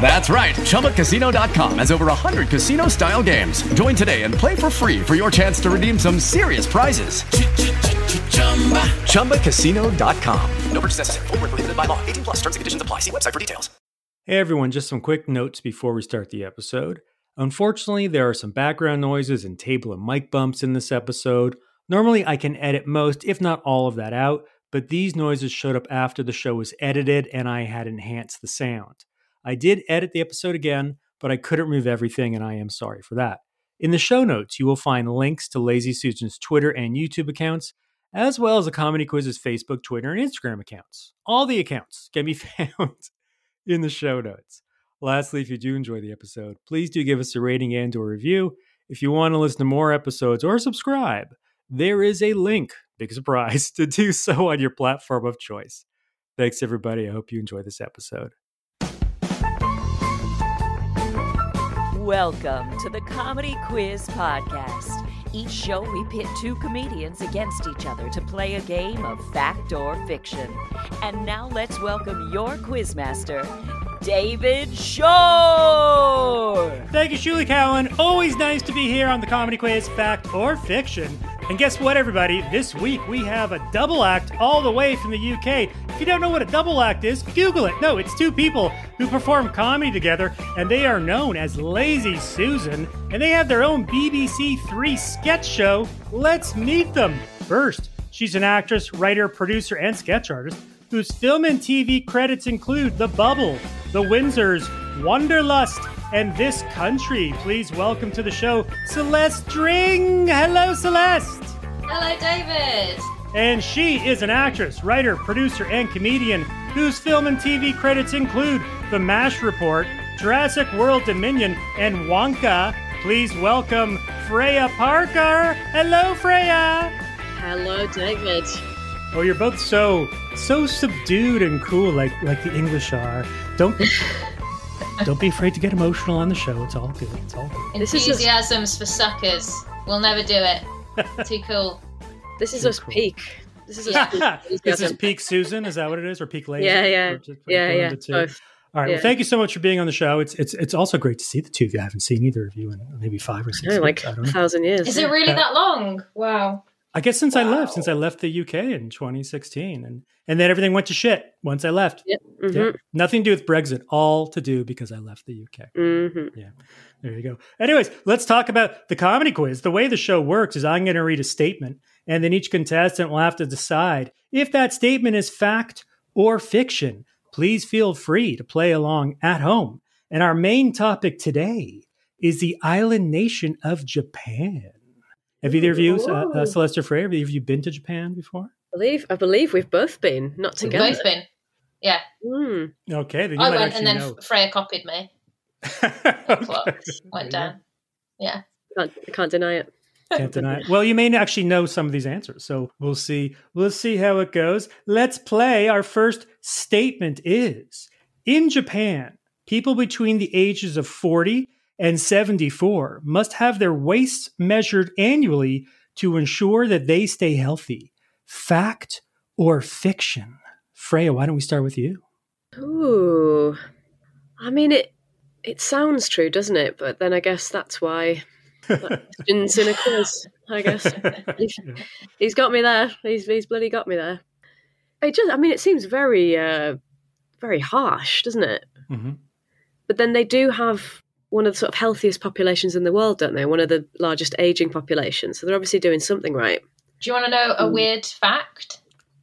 That's right. ChumbaCasino.com has over 100 casino style games. Join today and play for free for your chance to redeem some serious prizes. ChumbaCasino.com. No purchase necessary. Full prohibited by law. 18 plus terms and conditions apply. See website for details. Hey everyone, just some quick notes before we start the episode. Unfortunately, there are some background noises and table and mic bumps in this episode. Normally, I can edit most, if not all of that out, but these noises showed up after the show was edited and I had enhanced the sound. I did edit the episode again, but I couldn't remove everything, and I am sorry for that. In the show notes, you will find links to Lazy Susan's Twitter and YouTube accounts, as well as the Comedy Quiz's Facebook, Twitter, and Instagram accounts. All the accounts can be found in the show notes. Lastly, if you do enjoy the episode, please do give us a rating and or review. If you want to listen to more episodes or subscribe, there is a link, big surprise, to do so on your platform of choice. Thanks everybody. I hope you enjoy this episode. Welcome to the Comedy Quiz Podcast. Each show, we pit two comedians against each other to play a game of fact or fiction. And now let's welcome your quizmaster, David Shore. Thank you, Shulie Cowen. Always nice to be here on the Comedy Quiz, fact or fiction. And guess what, everybody? This week we have a double act all the way from the UK. If you don't know what a double act is, Google it. No, it's two people who perform comedy together, and they are known as Lazy Susan, and they have their own BBC Three sketch show. Let's meet them. First, she's an actress, writer, producer, and sketch artist whose film and TV credits include The Bubble, The Windsors, Wanderlust, and This Country. Please welcome to the show Celeste Dring. Hello, Celeste. Hello, David. And she is an actress, writer, producer, and comedian whose film and TV credits include The MASH Report, Jurassic World Dominion, and Wonka. Please welcome Freya Parker. Hello, Freya. Hello, David. Oh, you're both so so subdued and cool, like like the English are. Don't don't be afraid to get emotional on the show. It's all good. It's all good. Enthusiasms for suckers. We'll never do it. Too cool. This is us cool. peak. This is us Yeah. peak. this is peak Susan. Is that what it is, or peak Lazy? Yeah, yeah, just- yeah, yeah. Both. All right. Yeah. Well, thank you so much for being on the show. It's it's it's also great to see the two of you. I haven't seen either of you in maybe five or six No, like I don't a thousand years. Is it really that long? Wow. I guess since I left, since I left the UK in 2016, and and then everything went to shit once I left. Yep. Mm-hmm. Nothing to do with Brexit, all to do because I left the UK. Mm-hmm. Yeah, there you go. Anyways, let's talk about the comedy quiz. The way the show works is I'm going to read a statement, and then each contestant will have to decide if that statement is fact or fiction. Please feel free to play along at home. And our main topic today is the island nation of Japan. Have either of you, uh, uh, Celeste or Freya, have either of you been to Japan before? I believe I believe we've both been, not We've together. both been. Yeah. Mm. Okay, then you I might went and then know. Freya copied me. Okay. Plot There you went down. Yeah. Can't, I can't deny it. Can't deny it. Well, you may actually know some of these answers, so we'll see. We'll see how it goes. Let's play. Our first statement is: In Japan, people between the ages of forty and seventy-four must have their waists measured annually to ensure that they stay healthy. Fact or fiction? Freya, why don't we start with you? Ooh, I mean it. It sounds true, doesn't it? But then I guess that's why question's in a quiz. I guess he's got me there. He's he's bloody got me there. It just. I mean, it seems very uh, very harsh, doesn't it? hmm But then they do have one of the sort of healthiest populations in the world, don't they? One of the largest aging populations. So they're obviously doing something right. Do you want to know a weird fact?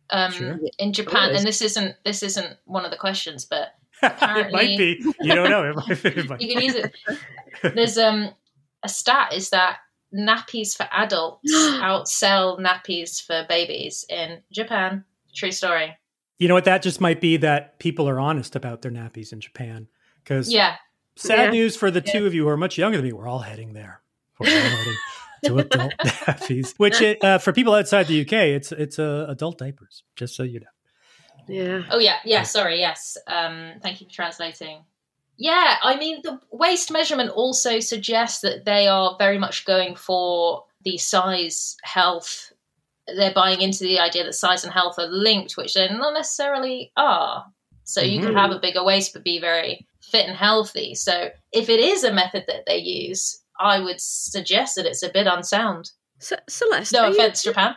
Um, Sure. In Japan, Always. and this isn't this isn't one of the questions, but it might be. You don't know. It might, it might. you can use it. There's um a stat is that nappies for adults outsell nappies for babies in Japan. True story. You know what? That just might be that people are honest about their nappies in Japan. Because Yeah. Sad Yeah. news for the two of you who are much younger than me, we're all heading there. We're all heading to adult nappies. Which, it, uh, for people outside the UK, it's it's uh, adult diapers. Just so you know. Yeah. Oh yeah, yeah. Sorry, yes. Um, thank you for translating. Yeah, I mean the waist measurement also suggests that they are very much going for the size health. They're buying into the idea that size and health are linked, which they not necessarily are. So you Mm-hmm. can have a bigger waist but be very fit and healthy. So if it is a method that they use, I would suggest that it's a bit unsound. Ce- Celeste, No are you- offense, Japan.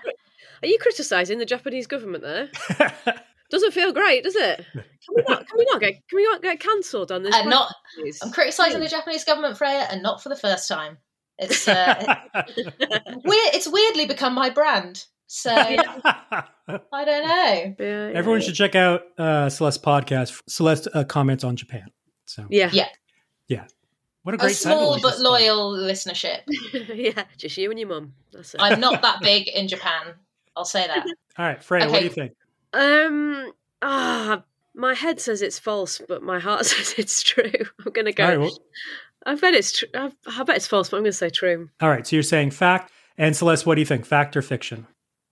Are you criticising the Japanese government there? Doesn't feel great, does it? Can we not? Can we not get? Can we not get cancelled on this? Uh, not. please? I'm criticising the Japanese government, Freya, and not for the first time. It's uh, weird. It's weirdly become my brand. So I don't know. Yeah, yeah, Everyone should check out uh, Celeste's podcast. Celeste uh, comments on Japan. So Yeah, Yeah, yeah, what a a great title small we but just got. loyal listenership. yeah. Just you and your mum. I'm not that big in Japan. I'll say that. All right, Freya, what do you think? Um. Ah. my head says it's false, but my heart says it's true. I'm gonna go. All right, well, I bet it's true. I, I bet it's false, but I'm gonna say true. all right. So you're saying fact, and Celeste, what do you think? Fact or fiction?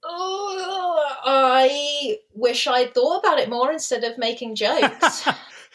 Oh, I wish I'd thought about it more instead of making jokes.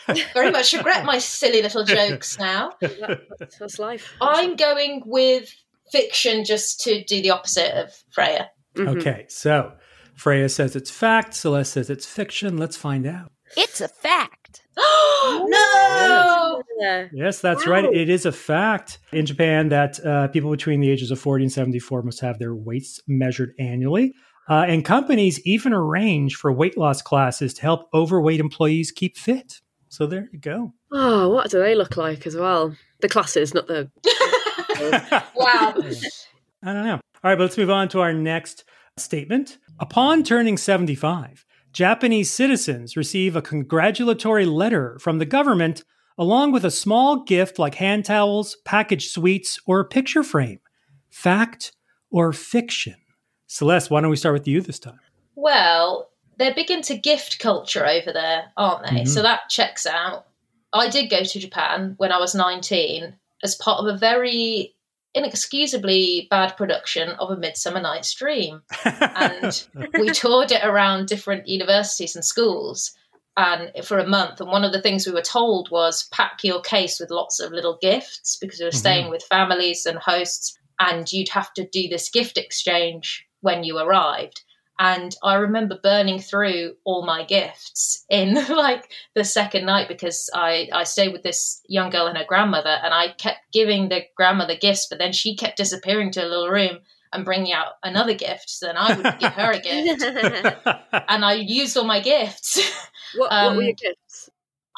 Very much regret my silly little jokes now. That's, that's life. I'm going with fiction just to do the opposite of Freya. Mhm. Okay, so Freya says it's fact. Celeste says it's fiction. Let's find out. It's a fact. no! Yeah. Yes, that's right. It is a fact in Japan that uh, people between the ages of 40 and 74 must have their weights measured annually. Uh, and companies even arrange for weight loss classes to help overweight employees keep fit. So there you go. Oh, what do they look like as well? The classes, not the. Wow. I don't know. All right, but let's move on to our next statement. Upon turning 75, Japanese citizens receive a congratulatory letter from the government along with a small gift like hand towels, packaged sweets, or a picture frame. Fact or fiction? Celeste, why don't we start with you this time? Well, they're big into gift culture over there, aren't they? Mhm. So that checks out. I did go to Japan when I was 19 as part of a very inexcusably bad production of A Midsummer Night's Dream. And we toured it around different universities and schools and for a month and one of the things we were told was pack your case with lots of little gifts because we were staying with families and hosts and you'd have to do this gift exchange when you arrived and i remember burning through all my gifts in like the second night because i i stayed with this young girl and her grandmother and i kept giving the grandmother gifts but then she kept disappearing to a little room and bringing out another gift so then i would give her a gift and i used all my gifts What, what were Um, your gifts?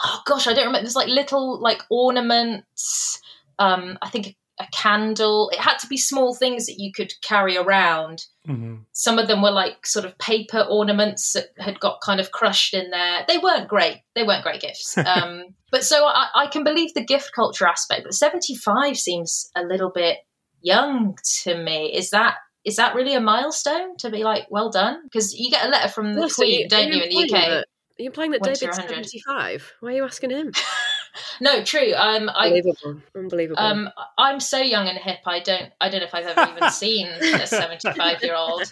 oh gosh, I don't remember. There's like little like ornaments. Um, I think a candle. It had to be small things that you could carry around. Mhm. Some of them were like sort of paper ornaments that had got kind of crushed in there. They weren't great. They weren't great gifts. Um, but so I, I can believe the gift culture aspect. But 75 seems a little bit young to me. Is that is that really a milestone to be like well done? Because you get a letter from the Well, so Queen, you- don't are you, in the implying UK? that- Are you implying that Once David's you're 100. 75? Why are you asking him? No, true. Um, I Unbelievable. Unbelievable. Um, I'm so young and hip. I don't. I don't know if I've ever even seen a 75 year old.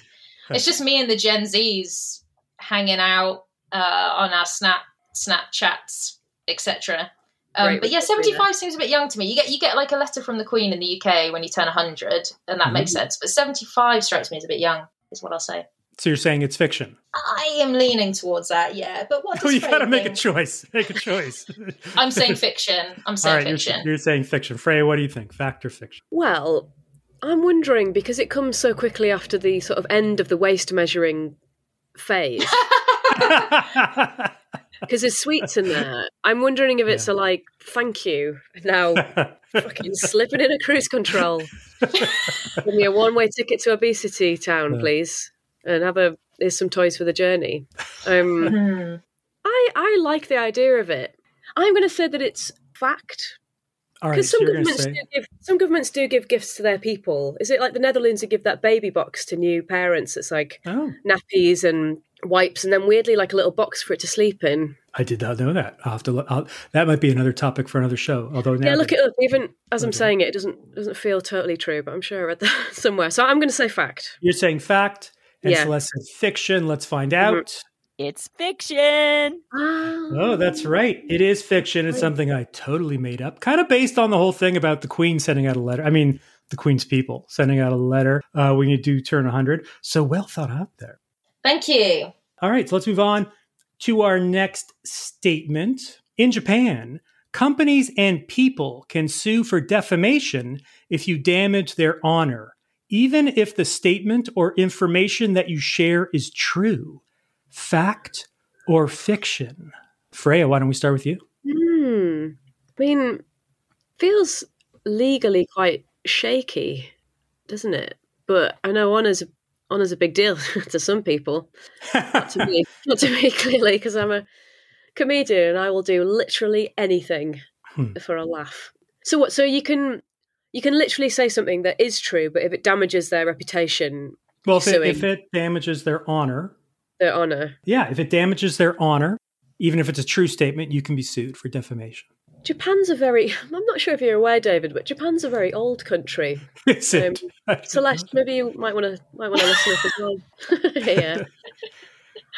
It's just me and the Gen Zs hanging out uh, on our Snap Snapchats, etc. Um, but yeah, with the Queen 75 seems a bit young to me. You get you get like a letter from the Queen in the UK when you turn 100, and that makes Mhm. sense. But 75 strikes me as a bit young, is what I'll say. So you're saying it's fiction? I am leaning towards that, yeah. But what does you Freya got to make a choice. Make a choice. I'm saying fiction. I'm All saying right, you're, fiction. you're saying fiction. Freya, what do you think? Fact or fiction? Well, I'm wondering because it comes so quickly after the sort of end of the waist measuring phase. Because there's sweets in there. I'm wondering if it's a like, thank you. Now fucking slipping in a cruise control. Give me a one way ticket to obesity town, Yeah. please. And have a here's some toys for the journey. Um Hmm. I I like the idea of it. I'm going to say that it's fact. Because so some to governments say do give some governments do give gifts to their people. Is it like the Netherlands who give that baby box to new parents? It's like Oh. nappies and wipes, and then weirdly like a little box for it to sleep in. I did not know that. I'll have to look. I'll, that might be another topic for another show. Although yeah, look it up. Even as I'm saying it, it doesn't doesn't feel totally true, but I'm sure I read that somewhere. So I'm going to say fact. you're saying fact, and Yeah. Celeste says fiction. Let's find Mm-hmm. out. It's fiction. Oh, that's right. It is fiction. It's something I totally made up, kind of based on the whole thing about the Queen sending out a letter. I mean, the Queen's people sending out a letter uh, when you do turn 100. So well thought out there. Thank you. All right, so let's move on to our next statement. In Japan, companies and people can sue for defamation if you damage their honor, even if the statement or information that you share is true. Fact or fiction? Freya, why don't we start with you? Hmm. I mean, feels legally quite shaky, doesn't it? But I know honour's honour's a big deal to some people. Not to me, not to me clearly, because I'm a comedian and I will do literally anything Hmm. for a laugh. So what? So you can you can literally say something that is true, but if it damages their reputation, Well, if it, if it damages their honor, their honour. yeah, if it damages their honor, even if it's a true statement, you can be sued for defamation. Japan's a very. I'm not sure if you're aware, David, but Japan's a very old country. Is it? Celeste, maybe you might want to might want to listen up as well. yeah,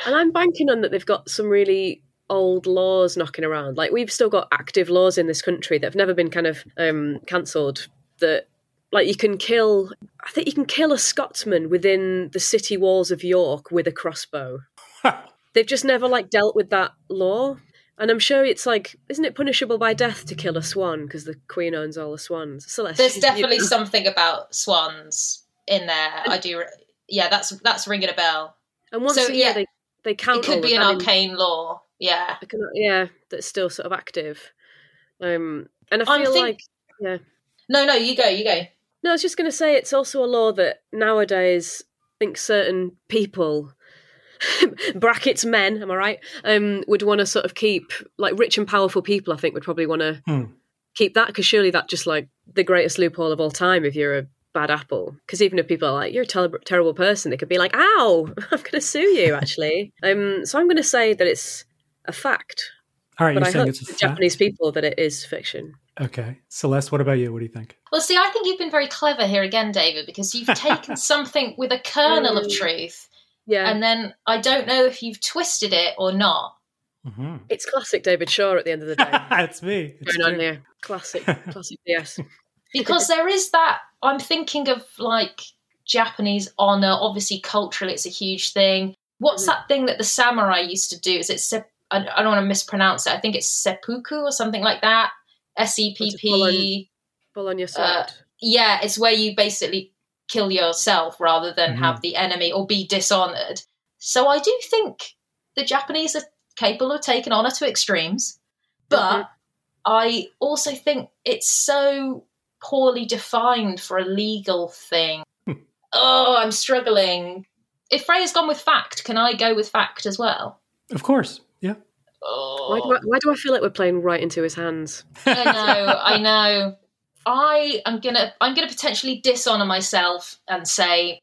and I'm banking on that they've got some really old laws knocking around. Like we've still got active laws in this country that have never been kind of um, cancelled. That like you can kill. I think you can kill a Scotsman within the city walls of York with a crossbow. They've just never like dealt with that law. And I'm sure it's like, isn't it punishable by death to kill a swan because the queen owns all the swans? Celeste, There's you- definitely you- something about swans in there. I do. Yeah, that's that's ringing a bell. And once So, a year, yeah, they they count. It could be an that in- arcane law. Yeah. Can- yeah, that's still sort of active. Um, and I I'm feel think- like, yeah. No, no, you go, you go. No, I was just going to say it's also a law that nowadays I think certain people, brackets men, am I right? Um, would want to sort of keep like rich and powerful people. I think would probably want to Hmm. keep that because surely that's just like the greatest loophole of all time if you're a bad apple. Because even if people are like you're a ter- terrible person, they could be like, "Ow, I'm going to sue you." Actually, um, so I'm going to say that it's a fact. All right, but you're I saying it's a the? Japanese people that it is fiction. Okay. Celeste, what about you? What do you think? Well, see, I think you've been very clever here again, David, because you've taken something with a kernel of Mm. truth, Yeah, and then I don't know if you've twisted it or not. Mm-hmm. it's classic David Shore at the end of the day. That's me. It's going on here. Classic, classic BS. because there is that i'm thinking of like japanese honor obviously culturally it's a huge thing what's that thing that the samurai used to do is it sep- I, I don't want to mispronounce it i think it's seppuku or something like that s-e-p-p Full on your sword. uh, yeah it's where you basically kill yourself rather than Mhm. have the enemy or be dishonored so i do think the japanese are capable of taking honor to extremes but Mhm. I also think it's so poorly defined for a legal thing. oh, I'm struggling. If Freya's gone with fact, can I go with fact as well? Of course. Yeah. Oh, why, do I, oh. why do I feel like we're playing right into his hands? I know, I know. I am gonna, I'm gonna potentially dishonor myself and say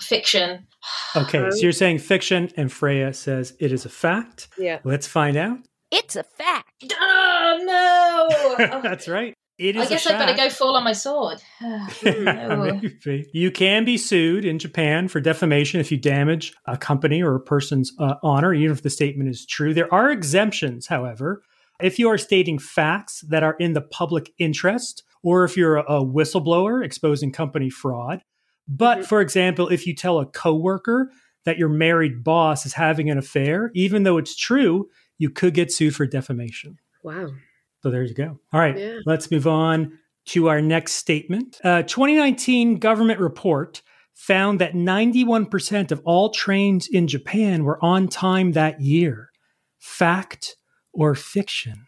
fiction. Okay. So you're saying fiction, and Freya says it is a fact. Yeah. Let's find out. It's a fact. Oh no! That's right. It is I guess a I better fact. go fall on my sword. no. Maybe. You can be sued in Japan for defamation if you damage a company or a person's uh, honor, even if the statement is true. There are exemptions, however. If you are stating facts that are in the public interest, or if you're a, a whistleblower exposing company fraud. But for example, if you tell a coworker that your married boss is having an affair, even though it's true, you could get sued for defamation. Wow. So there you go. All right, Yeah. let's move on to our next statement. Uh, A 2019 government report found that 91% of all trains in Japan were on time that year. Fact or fiction?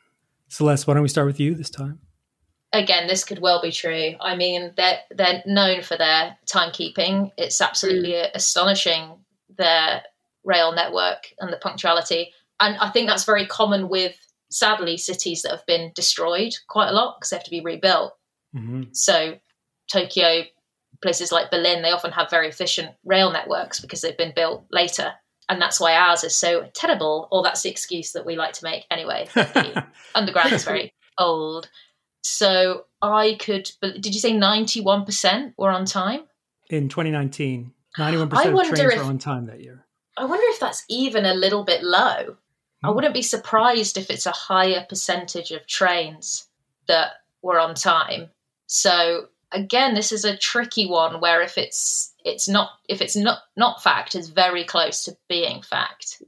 Celeste, why don't we start with you this time? again, this could well be true. I mean, they're they're known for their timekeeping. It's absolutely mm. astonishing their rail network and the punctuality. And I think that's very common with sadly cities that have been destroyed quite a lot because they have to be rebuilt. Mm-hmm. So Tokyo, places like Berlin, they often have very efficient rail networks because they've been built later. And that's why ours is so terrible, or that's the excuse that we like to make anyway. the underground is very old. So I could, did you say 91% were on time? In 2019, 91% I of trains if- were on time that year. I wonder if that's even a little bit low. I wouldn't be surprised if it's a higher percentage of trains that were on time. So again, this is a tricky one where if it's it's not if it's not not fact, it's very close to being fact.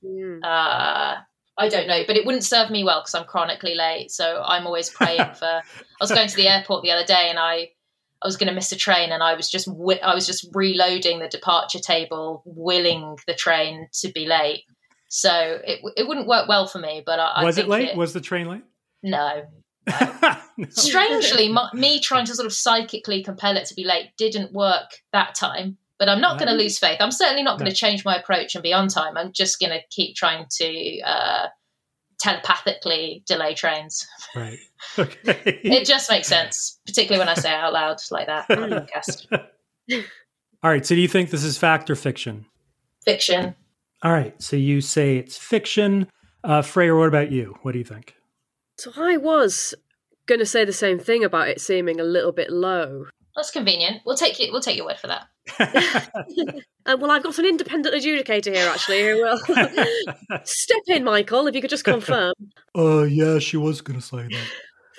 Uh, I don't know, but it wouldn't serve me well because I'm chronically late. So I'm always praying for. I was going to the airport the other day and I I was going to miss a train and I was just wi- I was just reloading the departure table, willing the train to be late. So it it wouldn't work well for me. But I, I was it think late? Was the train late? no. Strangely, my, me trying to sort of psychically compel it to be late didn't work that time. But I'm not going to lose faith. I'm certainly not going to change my approach and be on time. I'm just going to keep trying to uh, telepathically delay trains. Right. Okay. It just makes sense, particularly when I say it out loud like that on a podcast. All right. So do you think this is fact or fiction? Fiction. All right. So you say it's fiction. Uh, Freya, what about you? What do you think? So I was going to say the same thing about it seeming a little bit low. That's convenient. We'll take it. We'll take your word for that. Uh, well, I've got an independent adjudicator here, actually, who will step in, Michael, if you could just confirm. Oh, yeah, she was going to say that.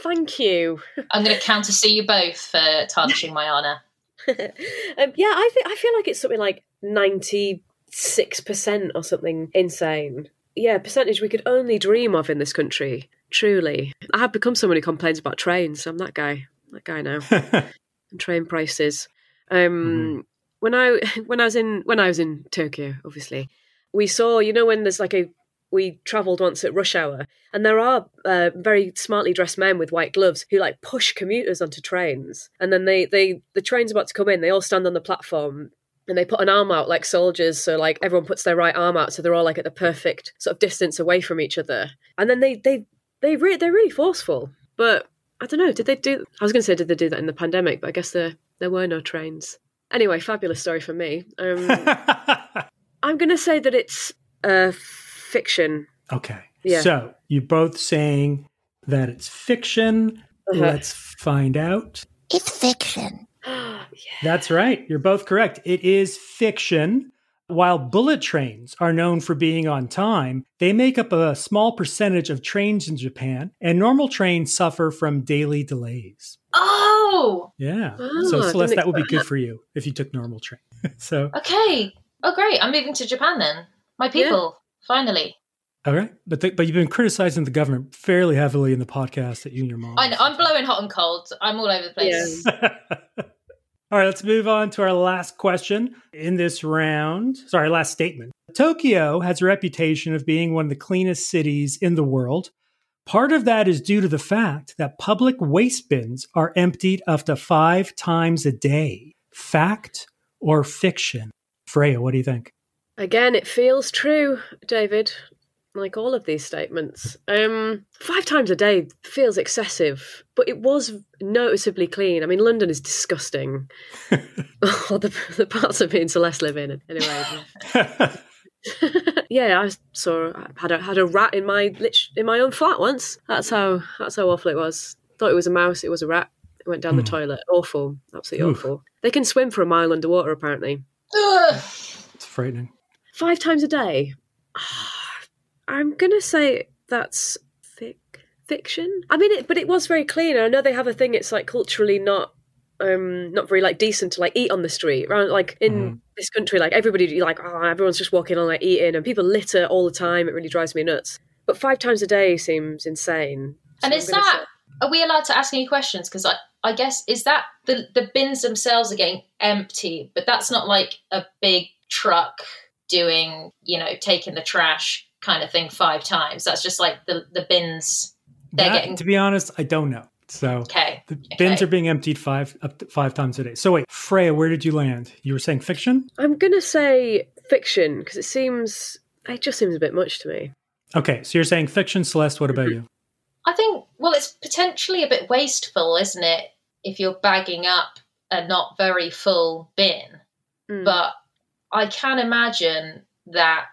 Thank you. I'm going to countersue you both for tarnishing my honour. um, yeah, I think I feel like it's something like ninety six percent or something insane. Yeah, percentage we could only dream of in this country. Truly, I have become someone who complains about trains. I'm that guy. That guy now. and train prices. Um, When I when I was in when I was in Tokyo, obviously, we saw you know when there's like a we travelled once at rush hour, and there are uh, very smartly dressed men with white gloves who like push commuters onto trains, and then they they the train's about to come in, they all stand on the platform. And they put an arm out like soldiers, so like everyone puts their right arm out, so they're all like at the perfect sort of distance away from each other. And then they they they re- they're really forceful. But I don't know, did they do? I was going to say did they do that in the pandemic, but I guess there there were no trains. Anyway, fabulous story for me. Um, I'm going to say that it's uh, fiction. Okay. Yeah. So you're both saying that it's fiction. Uh-huh. Let's find out. It's fiction. That's right. You're both correct. It is fiction. While bullet trains are known for being on time, they make up a small percentage of trains in Japan, and normal trains suffer from daily delays. Oh, Yeah. Oh, so Celeste, didn't that would be good for you if you took normal train. so okay. Oh, great. I'm moving to Japan then. My people, finally. all right, but the, but you've been criticizing the government fairly heavily in the podcast that you and your mom. I know, I'm blowing hot and cold. I'm all over the place. All right, let's move on to our last question in this round. Sorry, last statement. Tokyo has a reputation of being one of the cleanest cities in the world. Part of that is due to the fact that public waste bins are emptied up to five times a day. Fact or fiction? Freya, what do you think? Again, it feels true, David. Like all of these statements, um, five times a day feels excessive, but it was noticeably clean. I mean, London is disgusting. or the, the parts of me and Celeste live in, anyway. yeah, I saw I had a had a rat in my in my own flat once. That's how that's how awful it was. Thought it was a mouse, it was a rat. It went down the Hmm. toilet. Awful, absolutely Oof. awful. They can swim for a mile underwater, apparently. It's frightening. Five times a day. I'm gonna say that's fic- fiction. I mean, it, but it was very clean. I know they have a thing. It's like culturally not, um, not very like decent to like eat on the street. Around like in Mhm. this country, like everybody like oh, everyone's just walking on like eating, and people litter all the time. It really drives me nuts. But five times a day seems insane. And So is I'm gonna that? Are we allowed to ask any questions? Because I, I guess is that the the bins themselves are getting empty, but that's not like a big truck doing, you know, taking the trash kind of thing five times. That's just like the the bins. They're That, getting to be honest, I don't know. So okay. the bins are being emptied five up to five times a day. So wait, Freya, where did you land? You were saying fiction? I'm gonna say fiction because it seems it just seems a bit much to me. Okay, so you're saying fiction, Celeste. What about you? I think, well, it's potentially a bit wasteful, isn't it? If you're bagging up a not very full bin. Mm. But I can imagine that,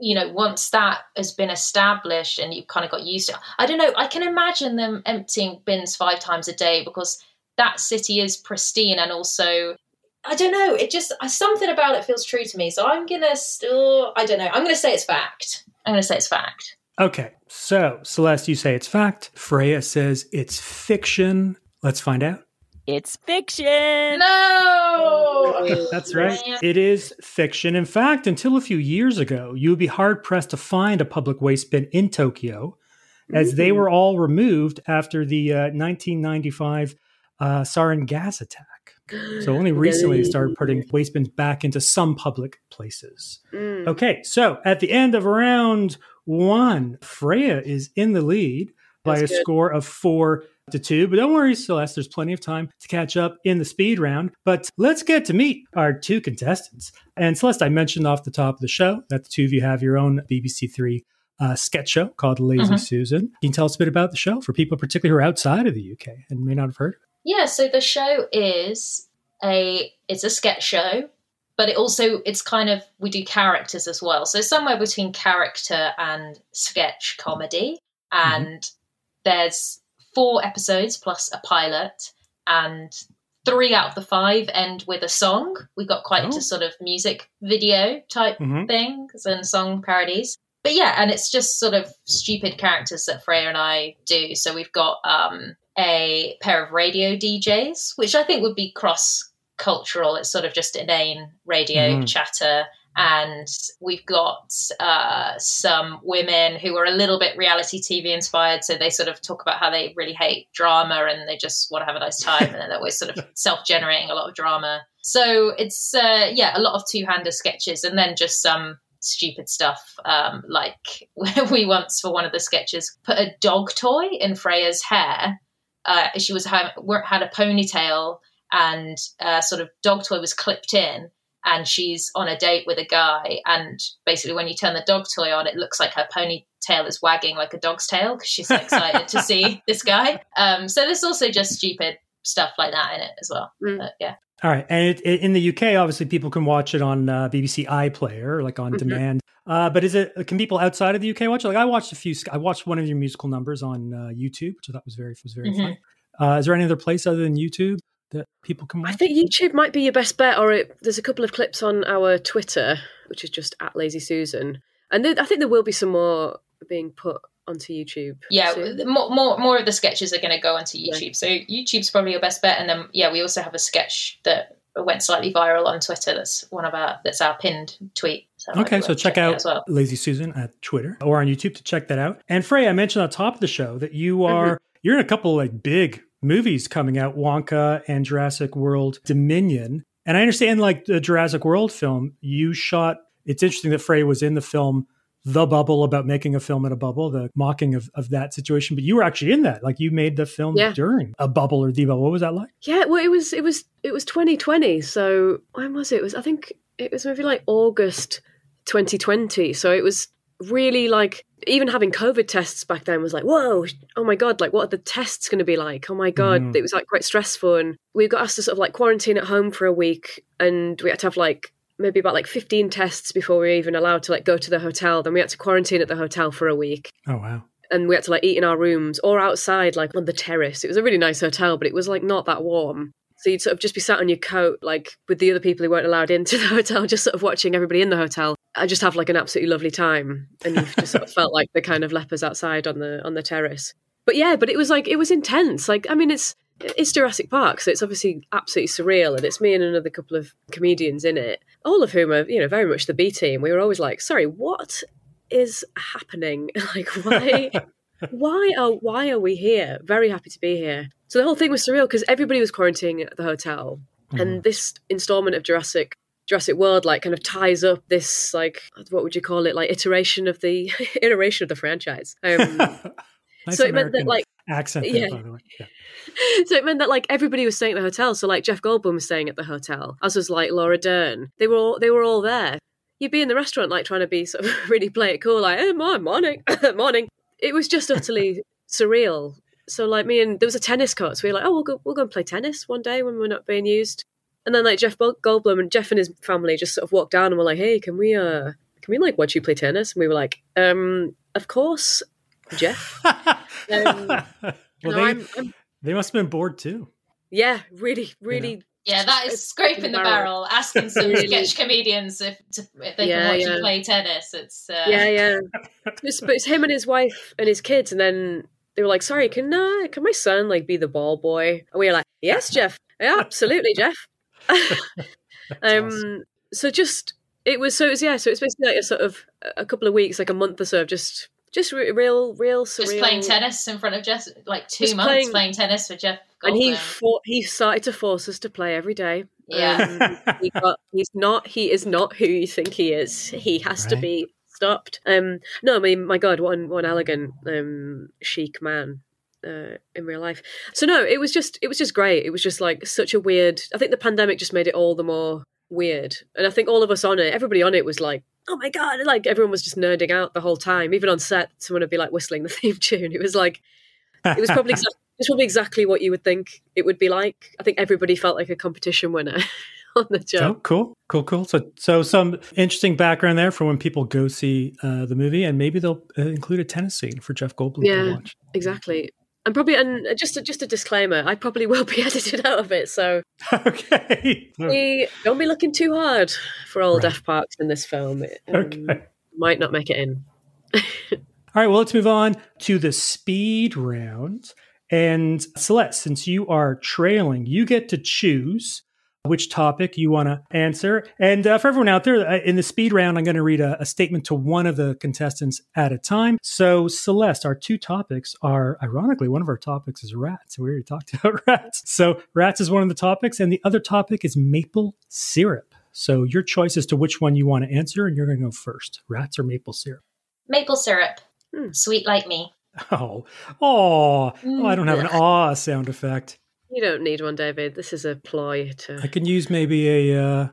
you know, once that has been established and you've kind of got used to it, I don't know, I can imagine them emptying bins five times a day because that city is pristine and also. I don't know. It just something about it feels true to me. So I'm gonna still. I don't know. I'm gonna say it's fact. I'm gonna say it's fact. Okay, so Celeste, you say it's fact. Freya says it's fiction. Let's find out. It's fiction. No. That's right. It is fiction. In fact, until a few years ago, you would be hard pressed to find a public waste bin in Tokyo, as they were all removed after the uh, 1995 uh, sarin gas attack. So only recently they started putting waste bins back into some public places. Mm. Okay, so at the end of round one, Freya is in the lead by That's a good. score of four to two. But don't worry, Celeste, there's plenty of time to catch up in the speed round. But let's get to meet our two contestants. And Celeste, I mentioned off the top of the show that the two of you have your own BBC Three uh, sketch show called Lazy Mhm. Susan. Can you tell us a bit about the show for people, particularly who are outside of the UK and may not have heard? Yeah, so the show is a it's a sketch show, but it also it's kind of we do characters as well. So somewhere between character and sketch comedy. And there's four episodes plus a pilot and three out of the five end with a song. We got quite Oh. into sort of music video type Mhm. things and song parodies. But yeah, and it's just sort of stupid characters that Freya and I do. So we've got um, a pair of radio DJs, which I think would be cross cultural. It's sort of just inane radio Mhm. chatter. And we've got uh, some women who are a little bit reality TV inspired. So they sort of talk about how they really hate drama and they just want to have a nice time. and then they're always sort of self generating a lot of drama. So it's, uh, yeah, a lot of two hander sketches and then just some stupid stuff. Um, like we once, for one of the sketches, put a dog toy in Freya's hair. Uh, she was had, had a ponytail and uh, sort of dog toy was clipped in and she's on a date with a guy and basically when you turn the dog toy on it looks like her ponytail is wagging like a dog's tail because she's so excited to see this guy um, so there's also just stupid stuff like that in it as well but yeah All right, and it, it, in the UK, obviously, people can watch it on uh, BBC iPlayer, like on Mhm. demand. Uh, but is it? Can people outside of the UK watch it? Like I watched a few. I watched one of your musical numbers on uh, YouTube, which I thought was very was very fun. Uh, is there any other place other than YouTube that people can watch? I think YouTube might be your best bet, or it, there's a couple of clips on our Twitter, which is just at Lazy Susan, and there, I think there will be some more being put onto YouTube. yeah soon. more, more more of the sketches are going to go onto youtube so youtube's probably your best bet and then yeah we also have a sketch that went slightly viral on twitter that's one of our that's our pinned tweet so it might be Okay, so check out well Lazy Susan at Twitter or on YouTube to check that out. And Frey, I mentioned on top of the show that you mm-hmm. are you're in a couple like big movies coming out, Wonka and Jurassic World Dominion. And I understand like the Jurassic World film, you shot. It's interesting that Frey was in the film The Bubble about making a film in a bubble, the mocking of, of that situation. But you were actually in that, like you made the film Yeah. during a bubble or the bubble. What was that like? Yeah, well, it was it was it was 2020. So when was it? It was I think it was maybe like August 2020. So it was really like even having COVID tests back then was like, whoa, oh my god, like what are the tests going to be like? Oh my god, Mhm. it was like quite stressful, and we got asked to sort of like quarantine at home for a week, and we had to have like maybe about like 15 tests before we were even allowed to like go to the hotel. Then we had to quarantine at the hotel for a week Oh wow. and we had to like eat in our rooms or outside like on the terrace it was a really nice hotel but it was like not that warm so you'd sort of just be sat on your coat like with the other people who weren't allowed into the hotel just sort of watching everybody in the hotel i just have like an absolutely lovely time and you've just sort of felt like the kind of lepers outside on the on the terrace but yeah but it was like it was intense like i mean it's it's Jurassic Park, so it's obviously absolutely surreal, and it's me and another couple of comedians in it, all of whom are, you know, very much the B team. We were always like, "Sorry, what is happening? like, why, why are why are we here? Very happy to be here." So the whole thing was surreal because everybody was quarantining at the hotel, and this installment of Jurassic Jurassic World like kind of ties up this like what would you call it like iteration of the iteration of the franchise. Um, Nice so it meant that like accent there, yeah. by the way. Yeah. so it meant that like everybody was staying at the hotel. So like Jeff Goldblum was staying at the hotel, as was like Laura Dern. They were all they were all there. You'd be in the restaurant like trying to be sort of really play it cool, like oh, my morning, morning. It was just utterly surreal. So like me and there was a tennis court, so we were like, oh, we'll go, we'll go and play tennis one day when we're not being used. And then like Jeff Goldblum and Jeff and his family just sort of walked down and were like, hey, can we uh can we like watch you play tennis? And we were like, um, of course, Jeff. um, well, no, they, I'm- I'm- they must have been bored too. yeah, really, really. Yeah, that is It's scraping the barrel. barrel, asking some sketch comedians if, to, if they Yeah, can watch yeah. you play tennis. It's uh, Yeah, yeah. It's, but it's him and his wife and his kids, and then they were like, "Sorry, can uh, can my son like be the ball boy?" And we were like, "Yes, Jeff. Yeah, absolutely, Jeff." um. So just it was so it was yeah. So it's basically like a sort of a couple of weeks, like a month or so of just just re- real real surreal. just playing tennis in front of Jeff, like two Just months playing- playing, tennis with Jeff. and he fought, he started to force us to play every day. Yeah. Um, he got, he's not he is not who you think he is. He has to be stopped. Um, no, I mean, my God, one one elegant, um, chic man. Uh, in real life, so no, it was just it was just great. It was just like such a weird. I think the pandemic just made it all the more weird, and I think all of us on it, everybody on it was like, "Oh my god!" Like everyone was just nerding out the whole time. Even on set, someone would be like whistling the theme tune. It was like it was probably exactly, it was probably exactly what you would think it would be like. I think everybody felt like a competition winner on the Oh, cool, cool, cool. So, so some interesting background there for when people go see uh, the movie, and maybe they'll uh, include a tennis scene for Jeff Goldblum to Yeah, watch. exactly. And probably, and just a, just a disclaimer, I probably will be edited out of it. So okay, we, don't be looking too hard for old Right. F Parks in this film. It um, Okay. might not make it in. All right, well, let's move on to the speed round. And Celeste, since you are trailing, you get to choose which topic you want to answer. And uh, for everyone out there, uh, in the speed round, I'm going to read a, a statement to one of the contestants at a time. So, Celeste, our two topics are, ironically, one of our topics is rats. We already talked about rats. So, rats is one of the topics, and the other topic is maple syrup. So, your choice as to which one you want to answer, and you're going to go first rats or maple syrup. Maple syrup, Hmm. sweet like me. Oh, oh, oh, I don't have an aw sound effect. You don't need one, David. This is a ploy to. I can use maybe a, uh,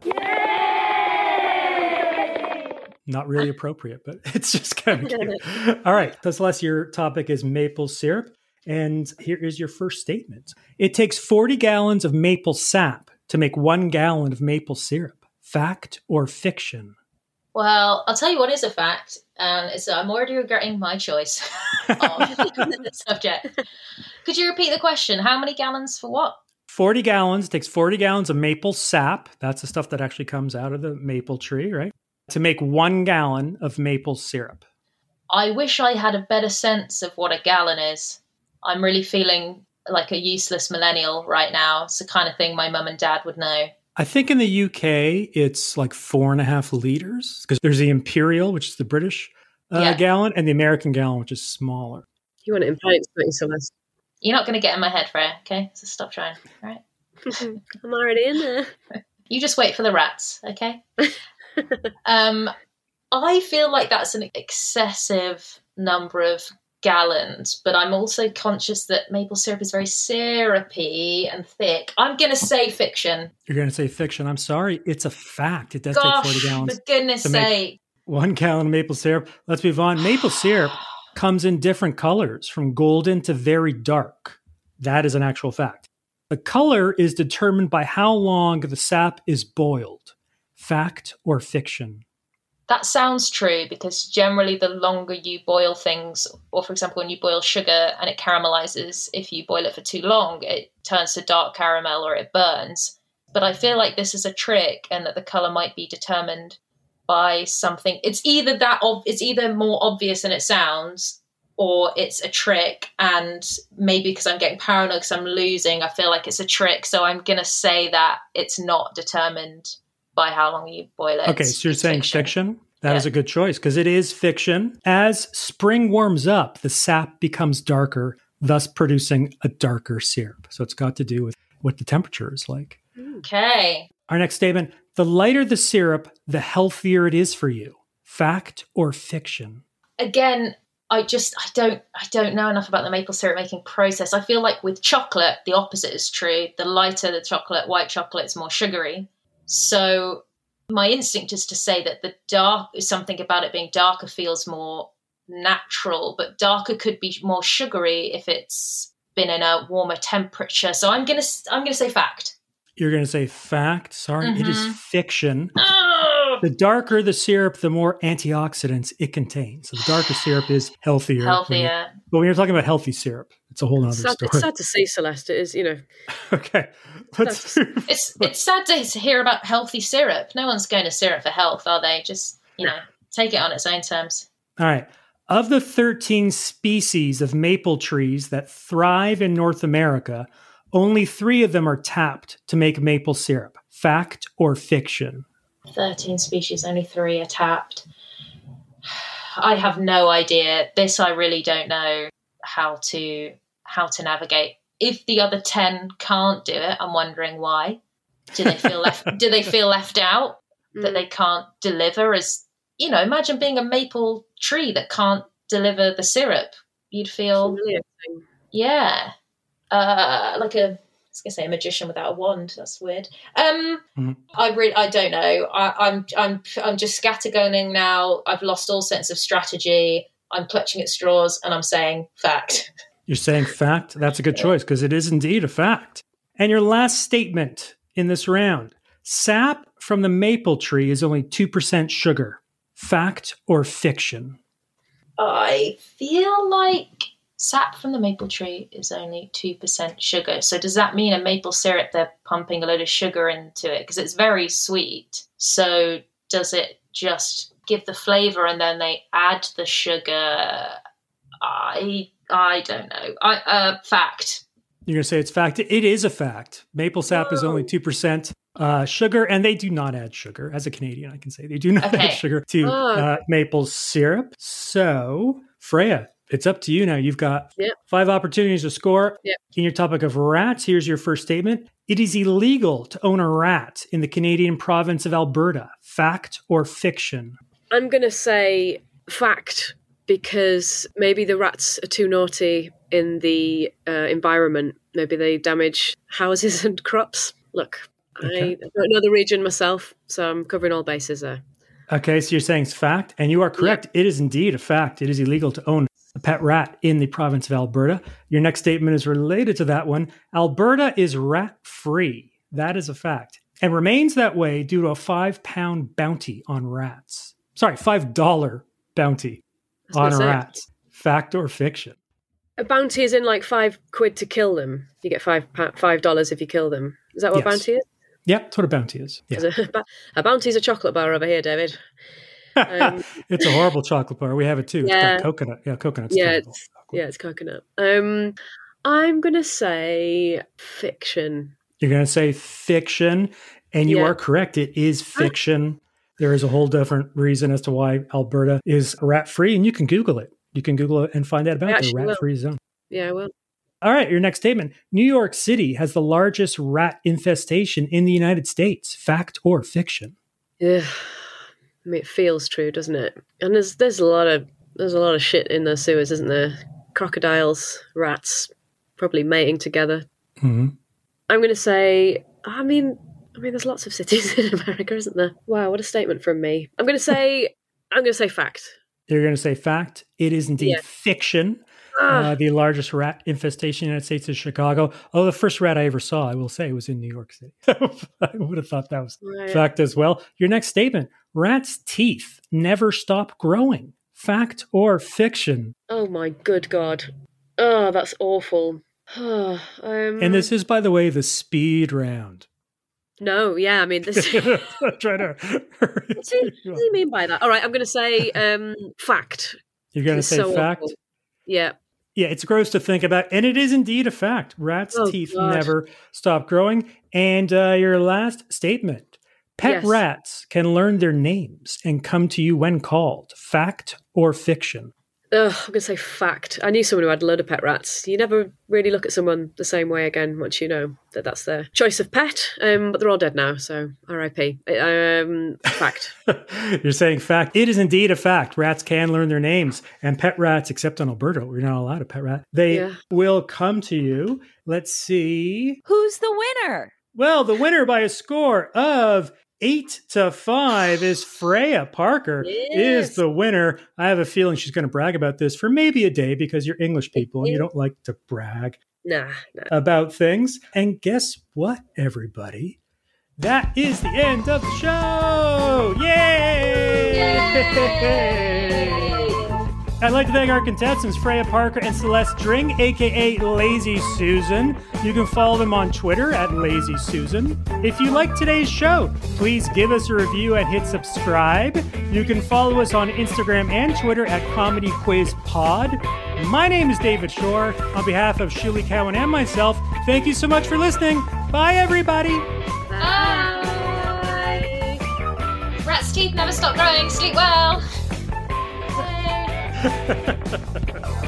not really appropriate, but it's just kind of cute. All right. So, Celeste, your topic is maple syrup. And here is your first statement It takes 40 gallons of maple sap to make one gallon of maple syrup. Fact or fiction? Well, I'll tell you what is a fact, Um, and it's I'm already regretting my choice of the subject. Could you repeat the question? How many gallons for what? 40 gallons It takes 40 gallons of maple sap. That's the stuff that actually comes out of the maple tree, right? To make one gallon of maple syrup. I wish I had a better sense of what a gallon is. I'm really feeling like a useless millennial right now. It's the kind of thing my mum and dad would know. I think in the UK it's like four and a half liters because there's the imperial, which is the British uh, Yeah. gallon, and the American gallon, which is smaller. You want it in pints, don't you, Celeste? You're not going to get in my head, Freya, okay? So stop trying, all right? I'm already in there. You just wait for the rats, okay? um, I feel like that's an excessive number of gallons, but I'm also conscious that maple syrup is very syrupy and thick. I'm going to say fiction. You're going to say fiction. I'm sorry. It's a fact. It does take Gosh, 40 for gallons goodness to make sake. one gallon of maple syrup. Let's move on. Maple syrup comes in different colors from golden to very dark. That is an actual fact. The color is determined by how long the sap is boiled. Fact or fiction? That sounds true because generally, the longer you boil things, or for example, when you boil sugar and it caramelizes, if you boil it for too long, it turns to dark caramel or it burns. But I feel like this is a trick and that the color might be determined by something. It's either that, ob- it's either more obvious than it sounds, or it's a trick. And maybe because I'm getting paranoid because I'm losing, I feel like it's a trick. So I'm going to say that it's not determined by how long you boil it. Okay, so you're saying fiction? That is a good choice because it is fiction. As spring warms up, the sap becomes darker, thus producing a darker syrup. So it's got to do with what the temperature is like. Okay. Our next statement the lighter the syrup, the healthier it is for you. Fact or fiction? Again, I just I don't I don't know enough about the maple syrup making process. I feel like with chocolate, the opposite is true. The lighter the chocolate, white chocolate is more sugary. So my instinct is to say that the dark something about it being darker feels more natural, but darker could be more sugary if it's been in a warmer temperature. So I'm gonna I'm gonna say fact. You're going to say fact. Sorry, it is Mhm. fiction. Oh, The darker the syrup, the more antioxidants it contains. So the darker syrup is healthier. when healthier. But when you're talking about healthy syrup, it's a whole other story. it's sad to see Celeste. It is, you know. Okay, let's. It's it's sad to hear about healthy syrup. No one's going to syrup for health, are they? Just you know, take it on its own terms. All right. Of the 13 species of maple trees that thrive in North America, only three of them are tapped to make maple syrup. Fact or fiction? Thirteen species, only three are tapped. I have no idea. This I really don't know how to how to navigate. If the other ten can't do it, I'm wondering why. Do they feel left? do they feel left out that they mm. can't deliver? As you know, imagine being a maple tree that can't deliver the syrup. You'd feel yeah, uh, like a. I was gonna say a magician without a wand. That's weird. Um, I really, I don't know. I, I'm, I'm, I'm just scattergunning now. I've lost all sense of strategy. I'm clutching at straws, and I'm saying fact. You're saying fact? That's a good choice because it is indeed a fact. And your last statement in this round sap from the maple tree is only 2% sugar. Fact or fiction? I feel like sap from the maple tree is only 2% sugar. So does that mean a maple syrup they're pumping a load of sugar into it because it's very sweet. So does it just give the flavor and then they add the sugar? I I don't know. I uh fact. You're going to say it's fact. It is a fact. Maple sap is only 2% uh, sugar, and they do not add sugar. As a Canadian, I can say they do not Okay. add sugar to uh, maple syrup. So, Freya, it's up to you now. You've got Yep. five opportunities to score. Yep. In your topic of rats, here's your first statement It is illegal to own a rat in the Canadian province of Alberta. Fact or fiction? I'm going to say fact because maybe the rats are too naughty in the uh, environment. Maybe they damage houses and crops. Look, I don't know the region myself, so I'm covering all bases there. Okay, so you're saying it's fact, and you are correct. It is indeed a fact. It is illegal to own a pet rat in the province of Alberta. Your next statement is related to that one. Alberta is rat free. That is a fact, and remains that way due to a five pound bounty on rats. Sorry, five dollar bounty on rats. Fact or fiction? A bounty is in like five quid to kill them. You get five five dollars if you kill them. Is that what Yes. a bounty is? Yeah, that's what a bounty is. Yeah. A, a bounty is a chocolate bar over here, David. Um, it's a horrible chocolate bar. We have it too. It's Yeah. got coconut. Yeah, coconut's yeah, it's, yeah, it's coconut. Um, I'm gonna say fiction. You're going to say fiction, and you Yeah. are correct. It is fiction. There is a whole different reason as to why Alberta is rat free, and you can Google it. You can Google it and find out about the will. rat free zone. Yeah, well, All right, your next statement. New York City has the largest rat infestation in the United States. Fact or fiction? yeah. I mean, it feels true, doesn't it? And there's there's a lot of there's a lot of shit in the sewers, isn't there? Crocodiles, rats, probably mating together. Mm-hmm. I'm going to say. I mean, I mean, there's lots of cities in America, isn't there? Wow, what a statement from me. I'm going to say. I'm going to say fact. You're going to say fact. It is indeed Yeah. fiction. Uh, the largest rat infestation in the United States is Chicago. Oh, the first rat I ever saw, I will say, was in New York City. I would have thought that was Right. fact as well. Your next statement rats' teeth never stop growing. Fact or fiction? Oh my good god. Oh, that's awful. um, And this is, by the way, the speed round. no, yeah, I mean, this. I'm trying to. what do you mean by that? All right, I'm going to say um, fact. You're going to say so fact? awful. Yeah. Yeah, it's gross to think about, and it is indeed a fact. Rats' Oh, teeth God. never stop growing. And uh, your last statement pet Yes. rats can learn their names and come to you when called. Fact or fiction? Ugh, I'm going to say fact. I knew someone who had a load of pet rats. You never really look at someone the same way again once you know that that's their choice of pet. Um, but they're all dead now, so R.I.P. Um, fact. You're saying fact. It is indeed a fact. Rats can learn their names, and pet rats, except on Alberta, we're not allowed a pet rat. They Yeah. will come to you. Let's see. Who's the winner? Well, the winner by a score of eight to five is Freya Parker Yes. is the winner. I have a feeling she's going to brag about this for maybe a day because you're English people and you don't like to brag Nah, nah. about things. And guess what, everybody? That is the end of the show! Yay! I'd like to thank our contestants, Freya Parker and Celeste Dring, aka Lazy Susan. You can follow them on Twitter at Lazy Susan. If you like today's show, please give us a review and hit subscribe. You can follow us on Instagram and Twitter at Comedy Quiz Pod. My name is David Shore. On behalf of Shulie Cowen and myself, thank you so much for listening. Bye, everybody. Bye. Rat's teeth never stop growing. Sleep well. Ha ha ha ha ha!